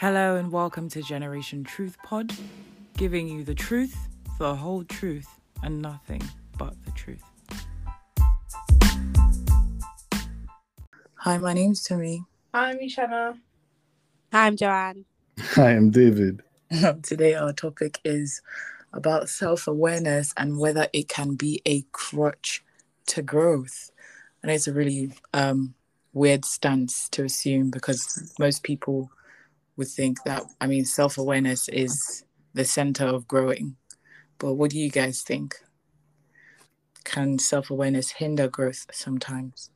Hello and welcome to Generation Truth Pod, giving you the truth, the whole truth, and nothing but the truth. Hi, my name's Tumi. I'm Ishana. Hi, I'm Joanne. Hi, I'm David. Today, our topic is about self awareness and whether it can be a crutch to growth. And it's a really um, weird stance to assume because most people would think that, I mean, self awareness is the center of growing. But what do you guys think? Can self awareness hinder growth sometimes?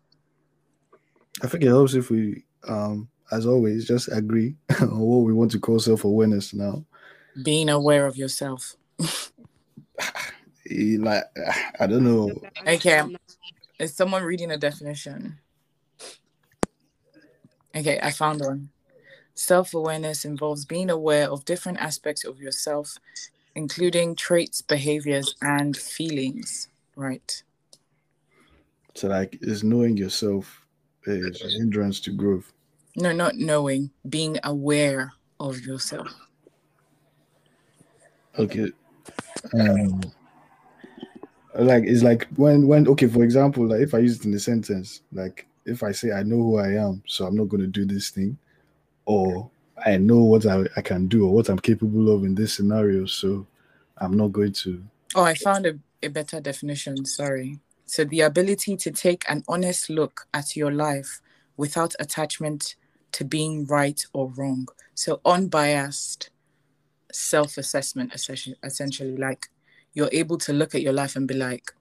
I think it helps if we, um, as always, just agree on what we want to call self awareness now. Being aware of yourself. Like, I don't know. Okay. Is someone reading a definition? Okay, I found one. Self awareness involves being aware of different aspects of yourself, including traits, behaviors, and feelings. Right. So, like, is knowing yourself is a hindrance to growth. No, not knowing, being aware of yourself. Okay. Um, like, it's like when, when, okay, for example, like if I use it in a sentence, like if I say I know who I am, so I'm not going to do this thing, or I know what I, I can do or what I'm capable of in this scenario, so I'm not going to Oh, I found a, a better definition. Sorry. So, the ability to take an honest look at your life without attachment to being right or wrong. So, unbiased self assessment, essentially. Like, you're able to look at your life and be like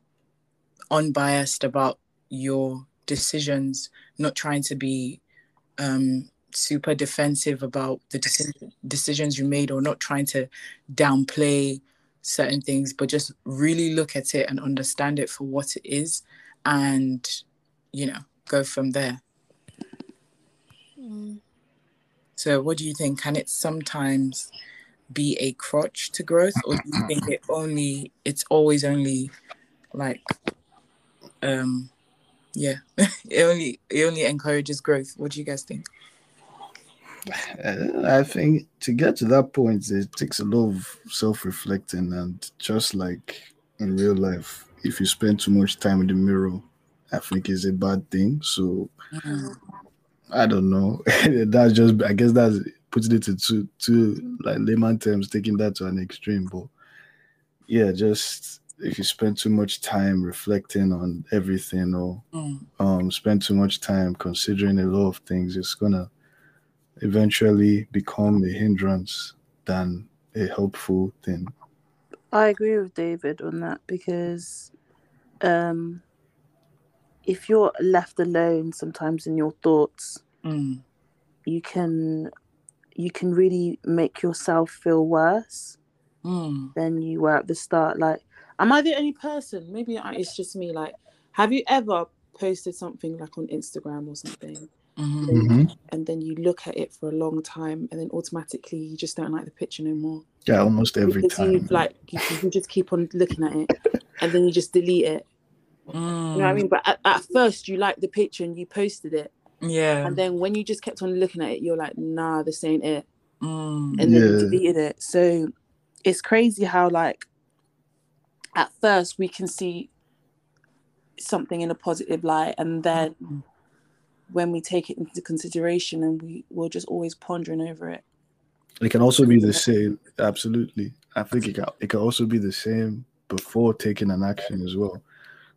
unbiased about your decisions, not trying to be um, super defensive about the deci- decisions you made or not trying to downplay certain things, but just really look at it and understand it for what it is and, you know, go from there. Mm. So, what do you think? Can it sometimes be a crutch to growth, or do you think it only, it's always only like, um, yeah, it only it only encourages growth. What do you guys think? I think to get to that point, it takes a lot of self reflecting, and just like in real life, if you spend too much time in the mirror, I think is a bad thing. So Mm. I don't know. that's just, I guess that's putting it into two like layman terms, taking that to an extreme. But yeah, just if you spend too much time reflecting on everything or Mm. um spend too much time considering a lot of things, it's gonna eventually become a hindrance than a helpful thing. I agree with David on that because um, if you're left alone sometimes in your thoughts, Mm. you can you can really make yourself feel worse Mm. than you were at the start. Like, am I the only person? Maybe I, it's just me. Like, have you ever posted something like on Instagram or something, Mhm. Mhm. and then you look at it for a long time, and then automatically you just don't like the picture no more? Yeah, almost every because time. you've like you, you just keep on looking at it and then you just delete it you know what i Mm. mean but at, at first you liked the picture and you posted it Yeah. and then when you just kept on looking at it you're like nah this ain't it Mm. and then you Yeah. deleted it so it's crazy how like at first we can see something in a positive light and then Mm. When we take it into consideration and we we're just always pondering over it It can also be the same. Absolutely. I think it can, it can also be the same before taking an action as well.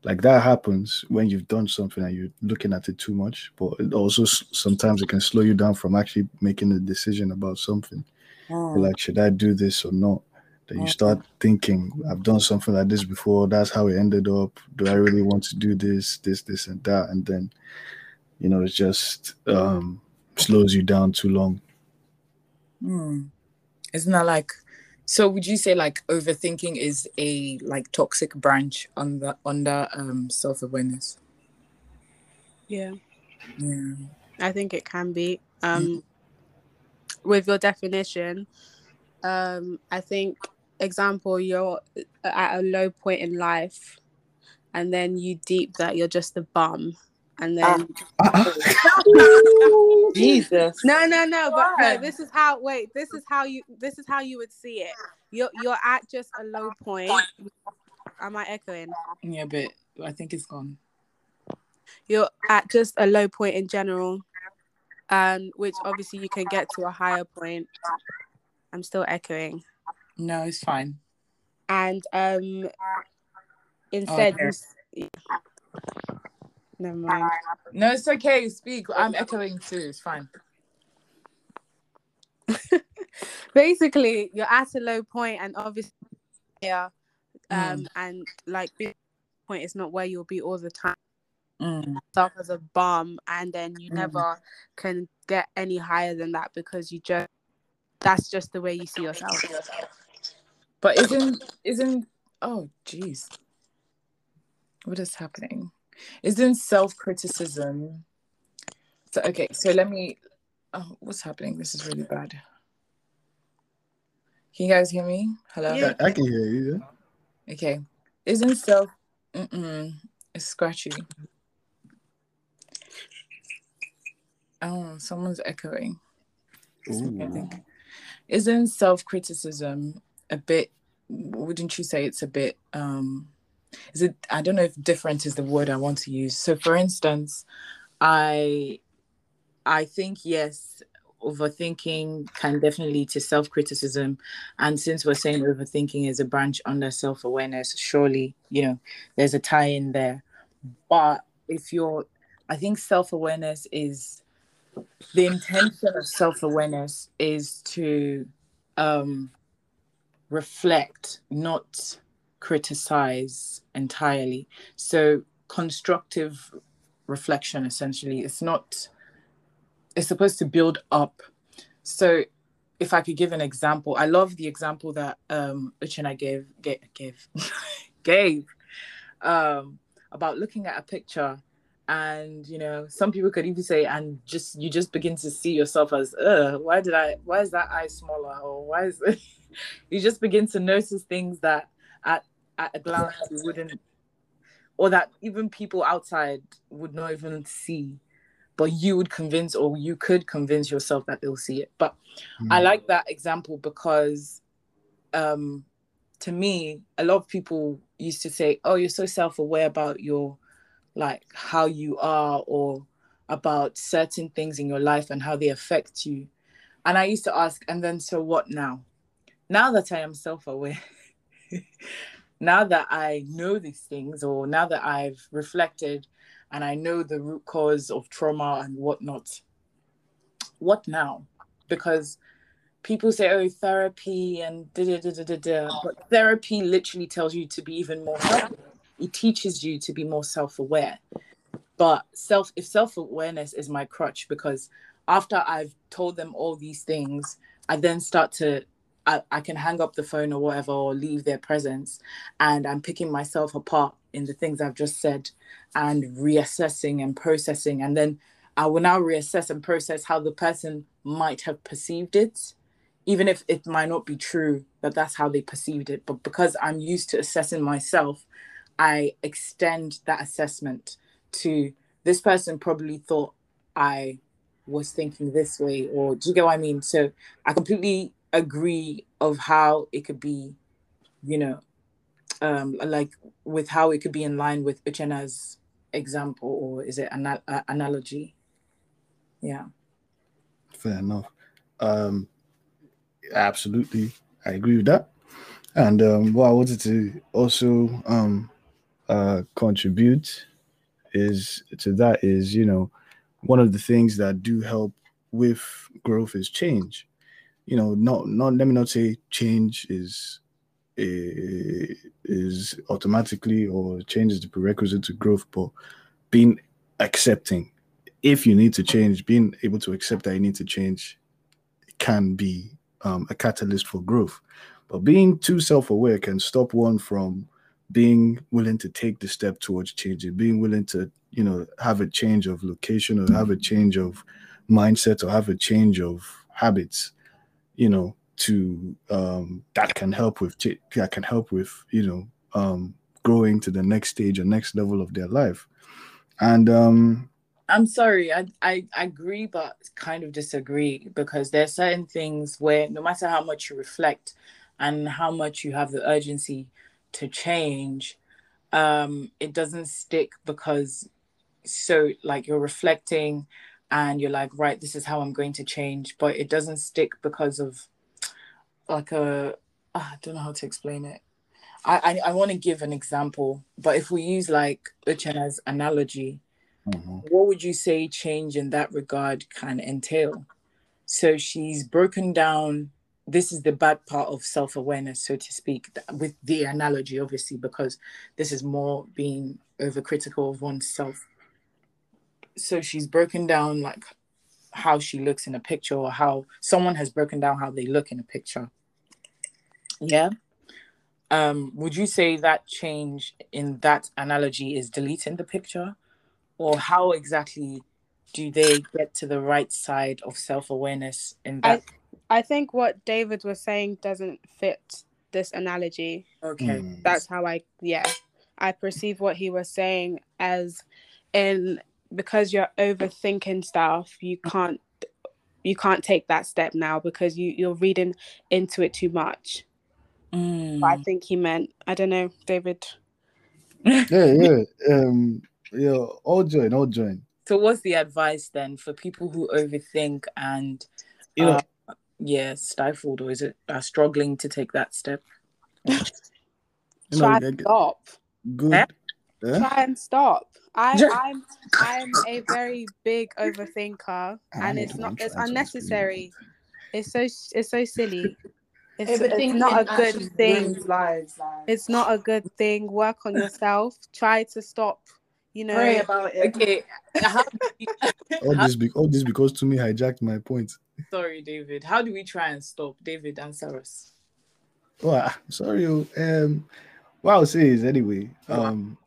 Like that happens when you've done something and you're looking at it too much, but it also sometimes it can slow you down from actually making a decision about something. Mm. like, should I do this or not? Then you Mm. start thinking, I've done something like this before. That's how it ended up. Do I really want to do this, this, this, and that? And then, you know, it just um, slows you down too long. Mm. Isn't that like so would you say like overthinking is a like toxic branch under under um self-awareness? Yeah, Yeah. I think it can be. Um, with your definition, um, I think example you're at a low point in life, and then you deep that you're just a bum, and then Jesus. no, no, no. But no, this is how. Wait, this is how you. This is how you would see it. You're you're at just a low point. Am I echoing? Yeah, but I think it's gone. You're at just a low point in general, um, which obviously you can get to a higher point. I'm still echoing, No, it's fine. and um, instead, Okay. you s- never mind. No, it's okay. Speak. I'm echoing too. It's fine. basically you're at a low point and obviously yeah um Mm. and like this point is not where you'll be all the time Mm. yourself as a bomb and then you Mm. never can get any higher than that because you just that's just the way you see yourself But isn't isn't oh jeez. What is happening? Isn't self criticism so okay, so let me oh what's happening? This is really bad. Can you guys hear me? Hello? Yeah. I, I can hear you. Yeah? Okay. Isn't self mm-mm, it's scratchy. Oh, someone's echoing. Ooh. Isn't self criticism a bit wouldn't you say it's a bit um is it I don't know if different is the word I want to use. So for instance, I I think yes, overthinking can definitely lead to self criticism. And since we're saying overthinking is a branch under self awareness, surely, you know, there's a tie in there. But if you're, I think self awareness is the intention of self awareness is to um, reflect, not criticize entirely. So constructive reflection essentially it's not it's supposed to build up so if i could give an example i love the example that um uchenna gave gave gave, gave um about looking at a picture and you know some people could even say and just you just begin to see yourself as uh why did i why is that eye smaller or why is it you just begin to notice things that at at a glance you wouldn't or that even people outside would not even see but you would convince or you could convince yourself that they'll see it. But i Mm. like that example because um to me a lot of people used to say oh you're so self-aware about your like how you are or about certain things in your life and how they affect you. And i used to ask and then so what now? Now that i am self-aware now that I know these things, or now that I've reflected and I know the root cause of trauma and whatnot, what now? Because people say, oh, therapy and da da da da da da. But therapy literally tells you to be even more It teaches you to be more self aware. But self, if self awareness is my crutch, because after I've told them all these things, I then start to I, I can hang up the phone or whatever or leave their presence and I'm picking myself apart in the things I've just said and reassessing and processing. And then I will now reassess and process how the person might have perceived it even if it might not be true that that's how they perceived it. But because I'm used to assessing myself I extend that assessment to this person probably thought I was thinking this way or do you get what I mean? So I completely agree of how it could be, you know, um, like with how it could be in line with Uchenna's example, or is it an uh, analogy? Yeah. Fair enough. Um, absolutely, I agree with that. And um, what I wanted to also um, uh, contribute is to that is you know one of the things that do help with growth is change. You know, not not let me not say change is eh, is automatically or change is the prerequisite to growth, but being accepting if you need to change, being able to accept that you need to change can be um, a catalyst for growth. But being too self aware can stop one from being willing to take the step towards changing, being willing to, you know, have a change of location or have a change of mindset or have a change of habits, you know, to um, that can help with that can help with, you know, um, growing to the next stage or next level of their life. And um, I'm sorry, I, I I agree, but kind of disagree because there are certain things where no matter how much you reflect and how much you have the urgency to change, um, it doesn't stick because so like you're reflecting and you're like, right, this is how I'm going to change, but it doesn't stick because of like a ah, I don't know how to explain it. I I, I want to give an example, but if we use like Uchenna's analogy, Mhm. what would you say change in that regard can entail? So she's broken down. This is the bad part of self awareness, so to speak, with the analogy, obviously, because this is more being overcritical of oneself. So she's broken down like how she looks in a picture or how someone has broken down how they look in a picture. Yeah. Um, would you say that change in that analogy is deleting the picture? Or how exactly do they get to the right side of self awareness in I that? I think what David was saying doesn't fit this analogy. okay. Mm. That's how I yeah. I perceive what he was saying as in because you're overthinking stuff, you can't you can't take that step now because you you're reading into it too much. Mm. But I think he meant I don't know, David. Yeah, yeah. Um, yeah, all join, all join. So, what's the advice then for people who overthink and, You know, uh, yeah, stifled or is it are struggling to take that step? you know, Try stop. good. Eh? Try and stop. I, I'm I'm a very big overthinker, and it's not it's unnecessary. It's so it's so silly. It's, it's not a good thing. ruins lives. It's not a good thing. Work on yourself. Try to stop. You know. pray about it. Okay. How do we- All this, be- all this because to me hijacked my point. sorry, David. How do we try and stop? David, answer us. Oh, ah, sorry. oh, Um, what I'll say is anyway. Um,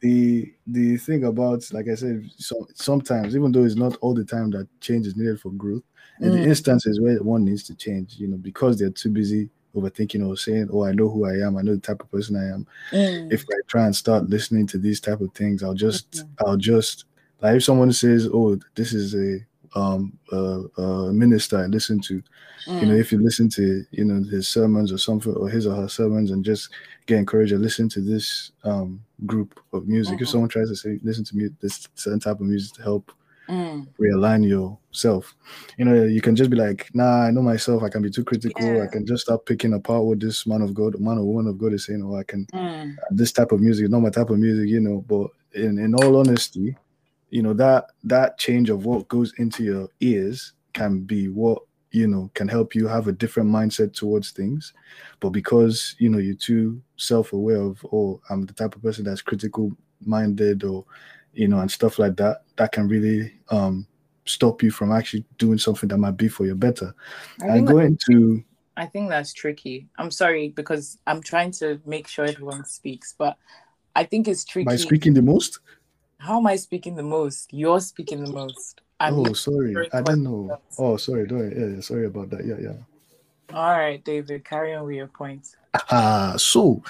the the thing about, like I said, so, sometimes even though it's not all the time that change is needed for growth, in the Mm. instances where one needs to change, you know, because they're too busy overthinking or saying, "Oh, I know who I am. I know the type of person I am." Mm. if I try and start listening to these type of things, I'll just I'll just like if someone says, "Oh, this is a um uh, uh minister I listen to," you know, Mm. if you listen to you know his sermons or something or his or her sermons and just get encouraged to listen to this um group of music. If Mhm. someone tries to say listen to me this certain type of music to help Mm. realign yourself. You know, you can just be like, nah, I know myself. I can be too critical. I can just start picking apart what this man of God, man or woman of God is saying, or I can Mm. this type of music is not my type of music, you know. But in, in all honesty, you know, that that change of what goes into your ears can be what you know can help you have a different mindset towards things. But because you know you're too self-aware of, oh, I'm the type of person that's critical minded or you know, and stuff like that, that can really um stop you from actually doing something that might be for your better. I And going to I think that's tricky. I'm sorry because I'm trying to make sure everyone speaks, but I think it's tricky. by speaking the most. How am I speaking the most? You're speaking the most. I'm oh, sorry, I didn't know. Oh, sorry, don't. Yeah, yeah, sorry about that. Yeah, yeah. all right, David. Carry on with your points. Ah, so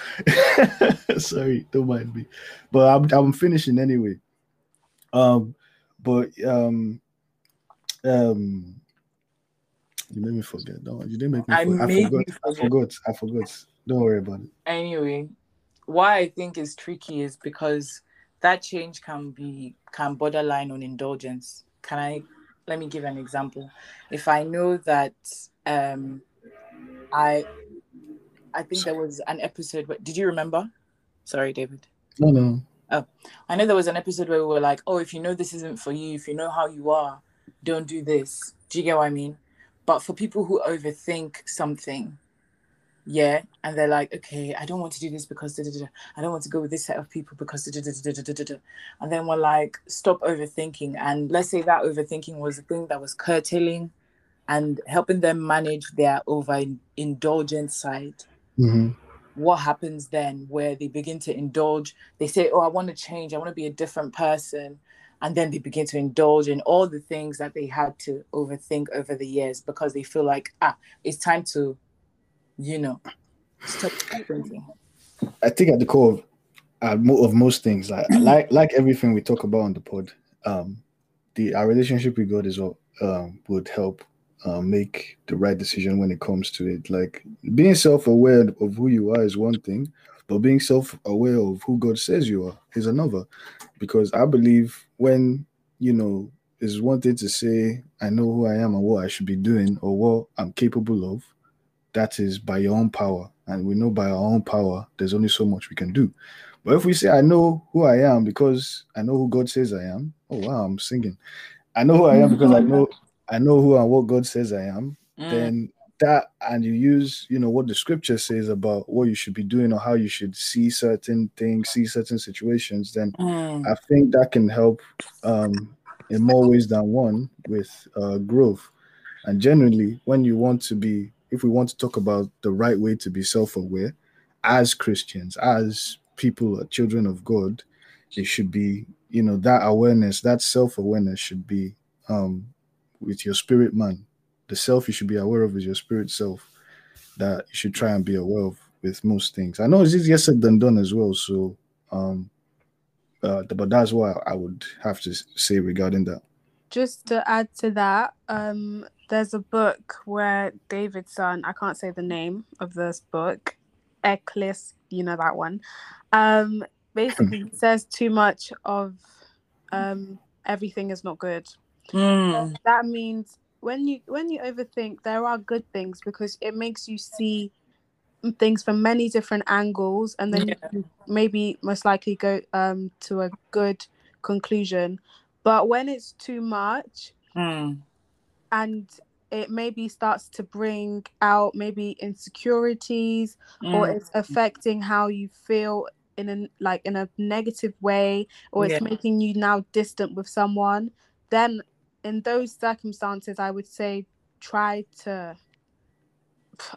sorry, don't mind me, but I'm I'm finishing anyway. Um, but um, um, you made me forget. No, you didn't make me. I forget. I made forgot. you I forgot. I forgot. Don't worry about it. anyway why i think is tricky is because that change can be can borderline on indulgence. Can i let me give an example. If i know that um i i think there was an episode but did you remember? Sorry david. No, no. Oh, I know there was an episode where we were like oh if you know this isn't for you if you know how you are don't do this. Do you get what i mean? But for people who overthink something yeah and they're like okay i don't want to do this because da, da, da, i don't want to go with this set of people because and then we're like stop overthinking. And let's say that overthinking was the thing that was curtailing and helping them manage their overindulgent side. Hmm what happens then where they begin to indulge? They say oh i want to change. I want to be a different person. And then they begin to indulge in all the things that they had to overthink over the years because they feel like ah it's time to you know I think at the core of uh, of most things, like like like everything we talk about on the pod, um, the our relationship with God is what um, would help uh, make the right decision when it comes to it. Like being self-aware of who you are is one thing, but being self-aware of who God says you are is another. Because I believe when you know is one thing to say I know who I am and what I should be doing or what I'm capable of. That is by your own power, and we know by our own power there's only so much we can do. But if we say I know who I am because I know who God says I am, oh wow, I'm singing. I know who I am because I know I know who and what God says I am, mm. then that and you use you know what the scripture says about what you should be doing or how you should see certain things see certain situations then mm. i think that can help um in more ways than one with uh growth and generally when you want to be if we want to talk about the right way to be self-aware as christians as people children of god it should be you know that awareness that self-awareness should be um with your spirit man. The self you should be aware of is your spirit self that you should try and be aware of with most things. I know it's easier said than done as well. So, um, uh, but that's what I would have to say regarding that. Just to add to that, um, there's a book where David's son, I can't say the name of this book, Eclis, you know that one. Um, basically says too much of um, everything is not good. Mm. That means when you when you overthink, there are good things because it makes you see things from many different angles, and then yeah. maybe most likely go um to a good conclusion. But when it's too much, mm. And it maybe starts to bring out maybe insecurities mm. or it's affecting how you feel in a like in a negative way or it's yeah. making you now distant with someone then in those circumstances, I would say try to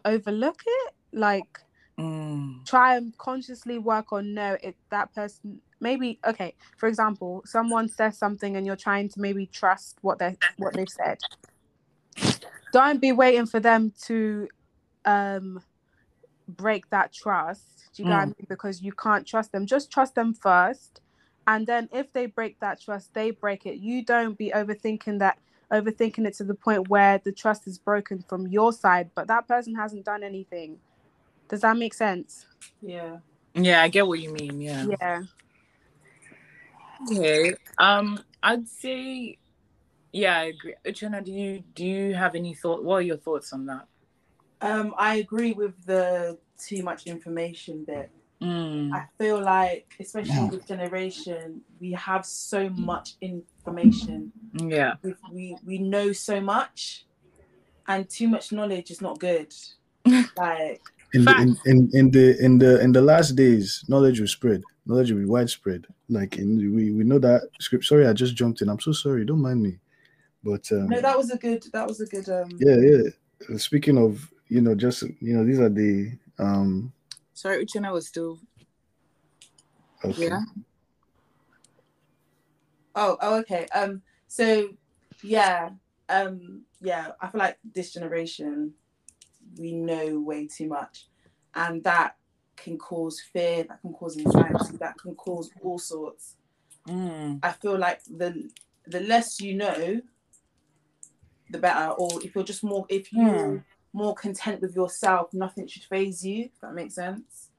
overlook it. Like, mm. try and consciously work on no, it that person maybe okay. For example, someone says something and you're trying to maybe trust what they what they've said. Don't be waiting for them to um break that trust. Do you mm. get I mean? Because you can't trust them. Just trust them first and then if they break that trust they break it you don't be overthinking that overthinking it to the point where the trust is broken from your side but that person hasn't done anything does that make sense yeah yeah i get what you mean yeah yeah okay um i'd say yeah i agree Uchenna, do you do you have any thought what are your thoughts on that um i agree with the too much information bit Mm. I feel like, especially yeah. this generation, we have so much information. Yeah. We, we, we know so much, and too much knowledge is not good. like, in the, in, in, in, the in the in the last days, knowledge will spread. Knowledge will be widespread. Like in we, we know that script. Sorry, I just jumped in. I'm so sorry. Don't mind me. But um, no, that was a good. That was a good. Um... Yeah, yeah. Speaking of, you know, just you know, these are the um Sorry, Uchenna was still. Okay. Yeah. Oh, oh, okay. Um. So, yeah. Um. Yeah. I feel like this generation, we know way too much, and that can cause fear. That can cause anxiety. that can cause all sorts. Mm. I feel like the the less you know, the better. Or if you're just more, if you. Mm more content with yourself, nothing should phase you. If that makes sense.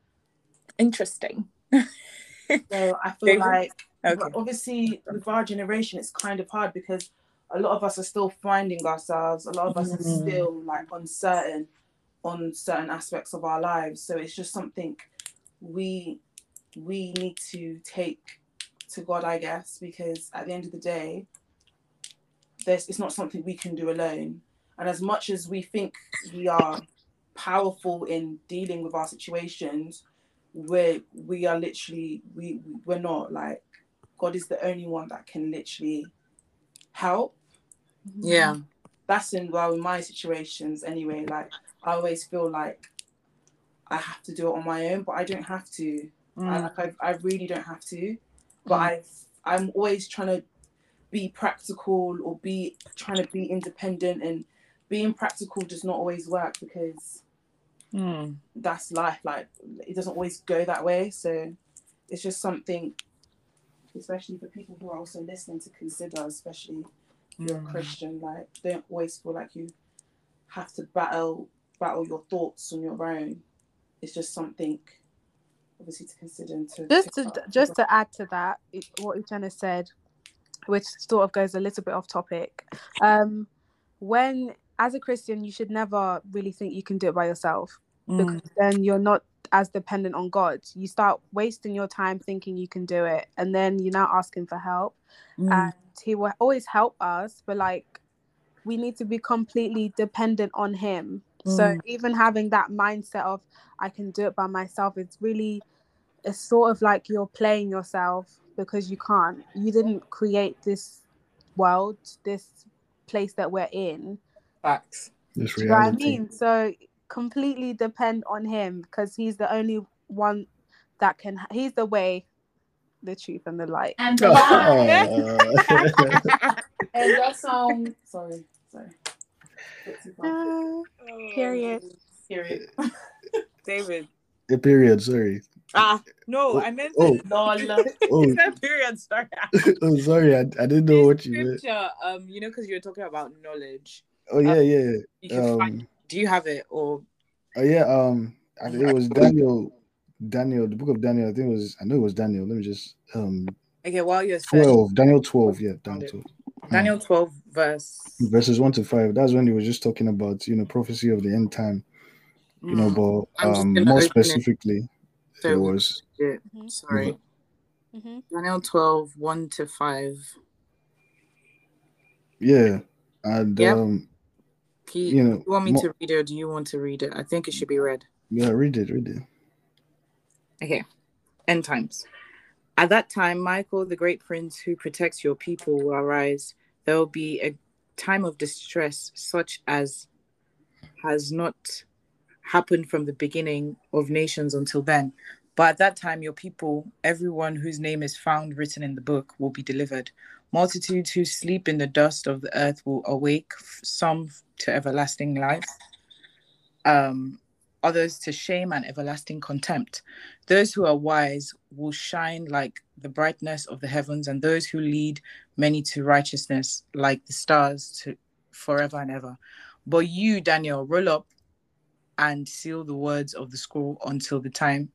Interesting. so I feel like okay. obviously with our generation, it's kind of hard because a lot of us are still finding ourselves. A lot of us mm. are still like uncertain on certain aspects of our lives. So it's just something we we need to take to God, I guess, because at the end of the day, this it's not something we can do alone. And as much as we think we are powerful in dealing with our situations, we we are literally we we're not like God is the only one that can literally help. Yeah. That's in well in my situations anyway. Like I always feel like I have to do it on my own, but I don't have to. Mm. I, like I, I really don't have to. But mm. I I'm always trying to be practical or be trying to be independent and being practical does not always work because mm. that's life. Like it doesn't always go that way. So it's just something especially for people who are also listening to consider, especially if you're mm. a Christian, like don't always feel like you have to battle battle your thoughts on your own. It's just something obviously to consider and to just to just to add to that what Uchenna said which sort of goes a little bit off topic um when as a christian you should never really think you can do it by yourself mm. because then you're not as dependent on god you start wasting your time thinking you can do it and then you're now asking for help mm. and he will always help us but like we need to be completely dependent on him mm. so even having that mindset of i can do it by myself it's really it's sort of like you're playing yourself because you can't. You didn't create this world this place that we're in. Facts. This reality. You know I mean? So completely depend on him because he's the only one that can he's the way the truth and the light. And the light and that song sorry sorry. Uh, period. Period. David. A period sorry Ah, no, oh, I meant oh, lol. oh. period. Sorry. oh, sorry. I, I didn't know what you meant. Um, you know, because you were talking about knowledge. Oh yeah, um, yeah. You um, find, do you have it or? Oh yeah. Um, it was Daniel. Daniel, the book of Daniel. I think it was. I know it was Daniel. Let me just. Um. Okay, while you're twelve, saying, Daniel twelve. Yeah, Daniel twelve. Daniel twelve verse. Verses one to five. That's when he was just talking about you know prophecy of the end time. You know, mm. but um, more specifically. It so it was. Mm-hmm. Sorry. Mm-hmm. Daniel 12, 1 to 5. Yeah. And yep. um you, you know, you want me mo- to read it or do you want to read it? I think it should be read. Yeah, read it, read it. Okay. End times. At that time, Michael, the great prince who protects your people, will arise. There will be a time of distress such as has not happened from the beginning of nations until then. But at that time, your people, everyone whose name is found written in the book, will be delivered. Multitudes who sleep in the dust of the earth will awake, some to everlasting life, um, others to shame and everlasting contempt. Those who are wise will shine like the brightness of the heavens, and those who lead many to righteousness like the stars to forever and ever. But you, Daniel, roll up and seal the words of the scroll until the time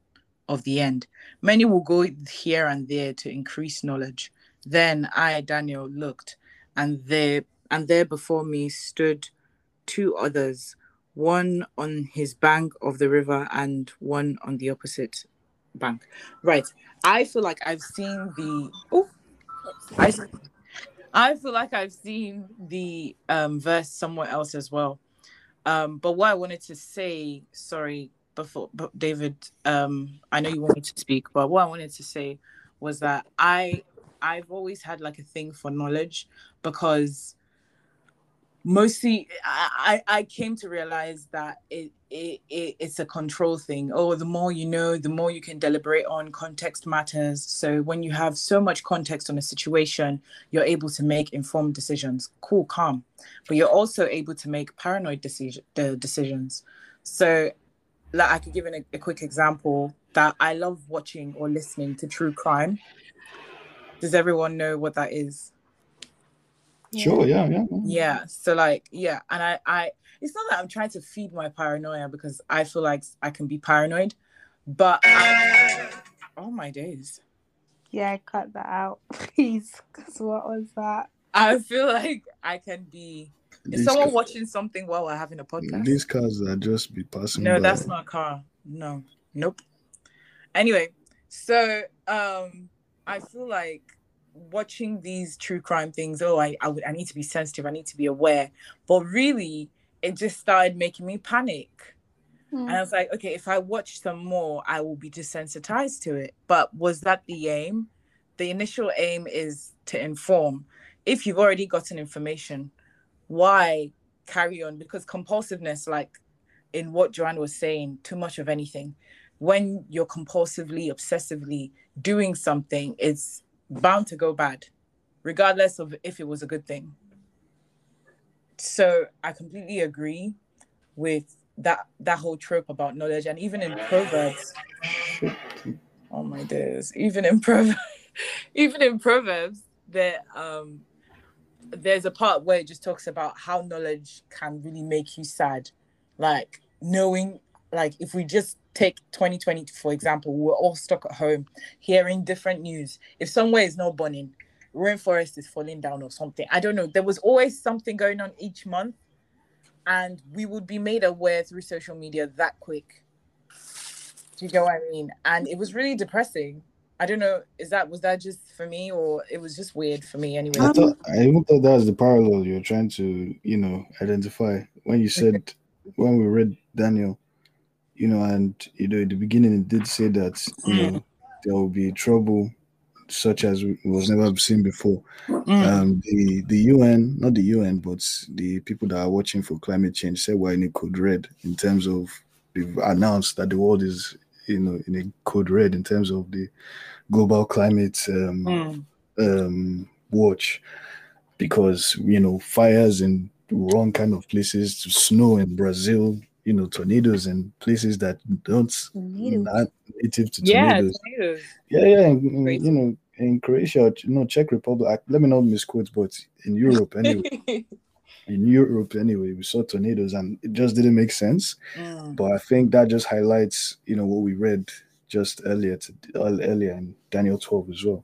of the end. Many will go here and there to increase knowledge. Then I, Daniel, looked, and there and there before me stood two others, one on his bank of the river and one on the opposite bank. Right. I feel like I've seen the oh I, I feel like I've seen the um verse somewhere else as well. Um, but what I wanted to say, sorry, before but David, um, I know you wanted to speak, but what I wanted to say was that I I've always had like a thing for knowledge because mostly I, I came to realize that it, it, it it's a control thing. Oh the more you know the more you can deliberate on context matters. So when you have so much context on a situation you're able to make informed decisions. Cool calm. But you're also able to make paranoid decision, decisions. So like i could give an, a quick example that i love watching or listening to true crime. Does everyone know what that is Sure, yeah, yeah. Yeah. So like, yeah, and I, I it's not that I'm trying to feed my paranoia because I feel like I can be paranoid, but I, oh my days. Yeah, cut that out, please. Because what was that? I feel like I can be. Is someone cars, watching something while we're having a podcast? These cars are just be passing. No, by. that's not a car. No, nope. Anyway, so um, I feel like watching these true crime things, oh, I, I would I need to be sensitive, I need to be aware. But really, it just started making me panic. Mm. And I was like, okay, if I watch some more, I will be desensitized to it. But was that the aim? The initial aim is to inform. If you've already gotten information, why carry on? Because compulsiveness, like in what Joanne was saying, too much of anything. When you're compulsively, obsessively doing something, it's bound to go bad, regardless of if it was a good thing. So I completely agree with that that whole trope about knowledge, and even in Proverbs. Oh my days! Even in Proverbs, even in Proverbs, there um there's a part where it just talks about how knowledge can really make you sad. Like knowing like if we just take 2020 for example, we're all stuck at home hearing different news. If somewhere is not burning, rainforest is falling down or something. I don't know. There was always something going on each month, and we would be made aware through social media that quick. Do you get what I mean? And it was really depressing. I don't know. Is that was that just for me, or it was just weird for me anyway? I thought I even thought that was the parallel you're trying to, you know, identify when you said when we read Daniel, you know, and you know, at the beginning it did say that you know mm. there will be trouble such as was never seen before. Mm. Um, the the UN, not the UN, but the people that are watching for climate change said we're in a code red in terms of they've announced that the world is you know in a code red in terms of the global climate um, mm. um, watch because you know fires in wrong kind of places, snow in Brazil, you know tornadoes in places that don't not native to tornadoes. Yeah, tornadoes. yeah, yeah, and, you know in Croatia, you know, Czech Republic. Let me not misquote, but in Europe anyway. in Europe anyway, we saw tornadoes, and it just didn't make sense. Mm. But I think that just highlights, you know, what we read just earlier to, earlier in Daniel twelve as well,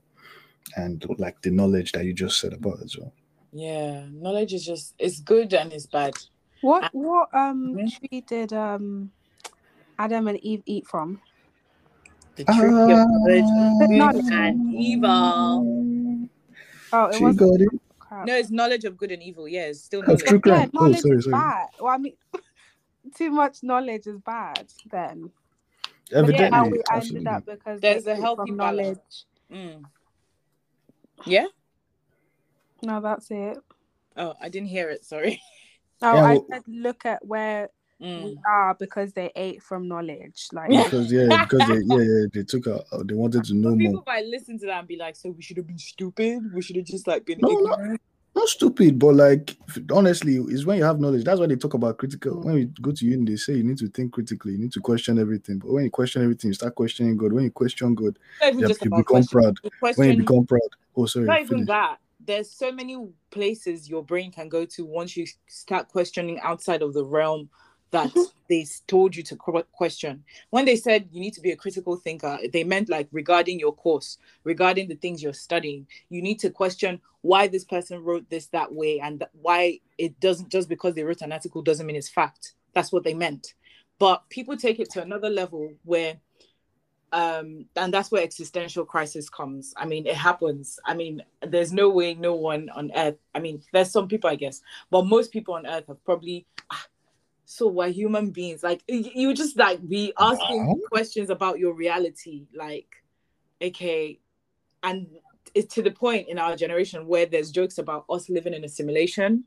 and like the knowledge that you just said about as well. Yeah, knowledge is just it's good and it's bad. What what um mm-hmm. tree did um Adam and Eve eat from? the tree uh, of good not and evil. Oh, it was got it. No, it's knowledge of good and evil. Yeah, it's still knowledge. True yeah, oh, knowledge oh, sorry, is sorry. bad. Well, I mean, too much knowledge is bad. Then evidently, yeah, how we ended up because there's a healthy knowledge. Mm. Yeah. No, that's it. Oh, I didn't hear it. Sorry. Oh, yeah, well, I said look at where mm. we are because they ate from knowledge. Like because yeah, because they yeah, yeah they took out uh, they wanted to know people more. might listen to that and be like, so we should have been stupid. We should have just like been no, ignorant. Not, not stupid, but like honestly, is when you have knowledge. That's why they talk about critical. Mm. When we go to uni, they say you need to think critically. You need to question everything. But when you question everything, you start questioning God. When you question God, you, have, you become question. proud. When you become proud, oh sorry, not even that there's so many places your brain can go to once you start questioning outside of the realm that they told you to question. When they said you need to be a critical thinker, they meant like regarding your course, regarding the things you're studying. You need to question why this person wrote this that way and why it doesn't just because they wrote an article doesn't mean it's fact. That's what they meant. But people take it to another level where um and that's where existential crisis comes. I mean it happens. I mean there's no way no one on earth i mean there's some people i guess but most people on earth have probably ah, so we're human beings. Like you just like be asking uh-huh. questions about your reality like okay and it's to the point in our generation where there's jokes about us living in a simulation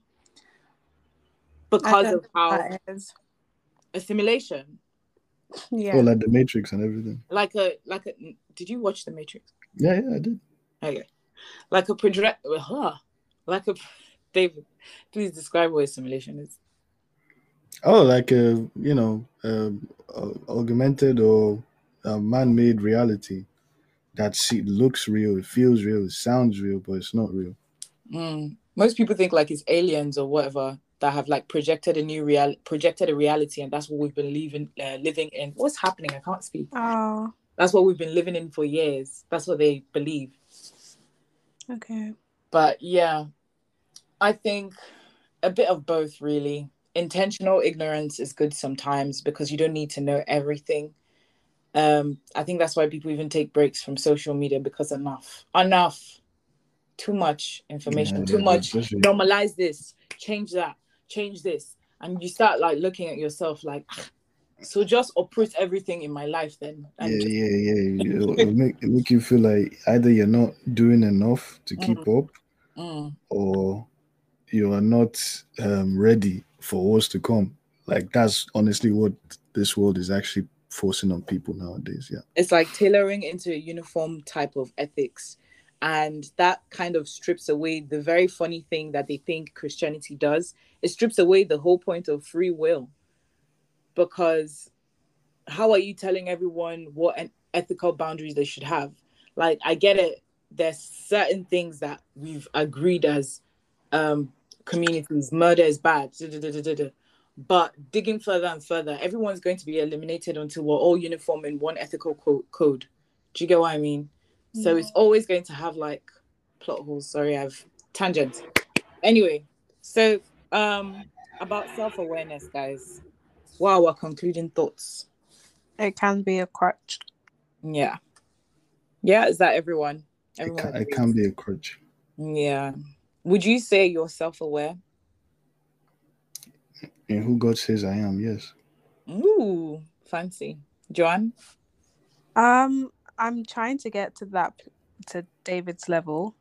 because of how a simulation yeah. Oh, like the matrix and everything. Like a like a did you watch the matrix? Yeah yeah i did. Okay. Like a project huh, like a david please describe what a simulation is. Oh, like a you know, uh, augmented or man-made reality that see, looks real, it feels real, it sounds real, but it's not real. Mm. Most people think like it's aliens or whatever that have like projected a new real projected a reality, and that's what we've been living uh, living in. What's happening? I can't speak. Oh, that's what we've been living in for years. That's what they believe. Okay. But yeah, I think a bit of both, really intentional ignorance is good sometimes because you don't need to know everything. Um, I think that's why people even take breaks from social media because enough, enough, too much information, yeah, too yeah, much. Especially. Normalize this, change that, change this, and you start like looking at yourself like. Ah, so just uproot everything in my life then. yeah, just... yeah, yeah. It'll, it'll make it make you feel like either you're not doing enough to keep mm. up, mm. or you are not um, ready for what's to come. Like that's honestly what this world is actually forcing on people nowadays. Yeah. It's like tailoring into a uniform type of ethics. And that kind of strips away the very funny thing that they think Christianity does. It strips away the whole point of free will. Because how are you telling everyone what an ethical boundaries they should have? Like I get it. there's certain things that we've agreed as um, communities. Murder is bad. But digging further and further, everyone's going to be eliminated until we're all uniform in one ethical co- code. Do you get what I mean? Yeah. So it's always going to have like plot holes. Sorry, I've tangent. Anyway, so um about self-awareness, guys. Wow, our concluding thoughts. It can be a crutch. Yeah. Yeah, is that everyone? everyone it, can, it can be a crutch. Yeah. Would you say you're self-aware? In who God says I am, yes. Ooh, fancy. Joanne? Um, I'm trying to get to that to David's level.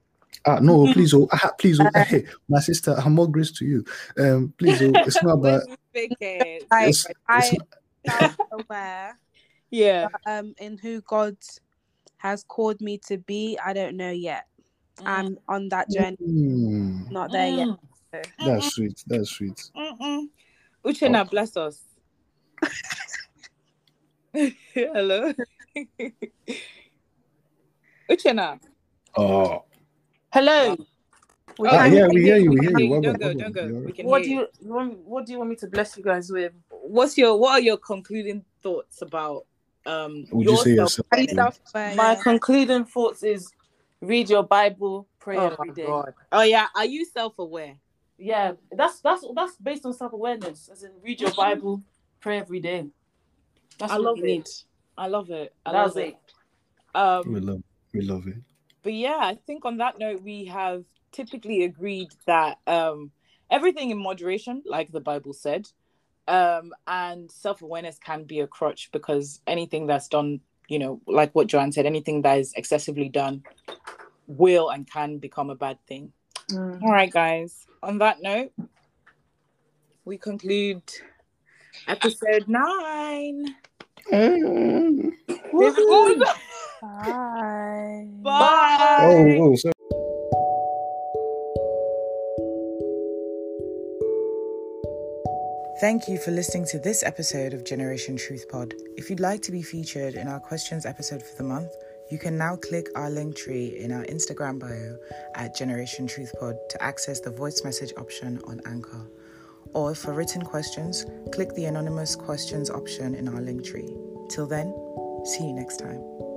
Ah, no, please, oh, ah, please, oh, uh, hey, my sister, I'm more grace to you. Um, please, oh, it's not about. I, it's, I am aware. Yeah. But, um, in who God has called me to be, I don't know yet. Mm. I'm on that journey, mm. not there mm. yet. So. That's sweet. That's sweet. Mm-mm. Uchenna, oh. bless us. Hello. Uchenna. Oh. Hello. We ah, yeah, we hear you. We hear you. Don't go. Don't go. What do you, you want? What do you want me to bless you guys with? What's your What are your concluding thoughts about um Would yourself? You yourself? My concluding thoughts is read your Bible, pray oh every day. God. Oh yeah, are you self-aware? Yeah, that's that's that's based on self-awareness. As in, read your Bible, pray every day. That's I love it. Need. I love it. I love it. it. Um, we love we love it. But yeah, I think on that note, we have typically agreed that um, everything in moderation, like the Bible said, um, and self awareness can be a crutch because anything that's done, you know, like what Joanne said, anything that is excessively done will and can become a bad thing. Mm. All right, guys. On that note, we conclude episode nine. Mm. Bye. Bye. Oh, oh, so- Thank you for listening to this episode of Generation Truth Pod. If you'd like to be featured in our questions episode for the month, you can now click our link tree in our Instagram bio at Generation Truth Pod to access the voice message option on Anchor. Or for written questions, click the anonymous questions option in our link tree. Till then, see you next time.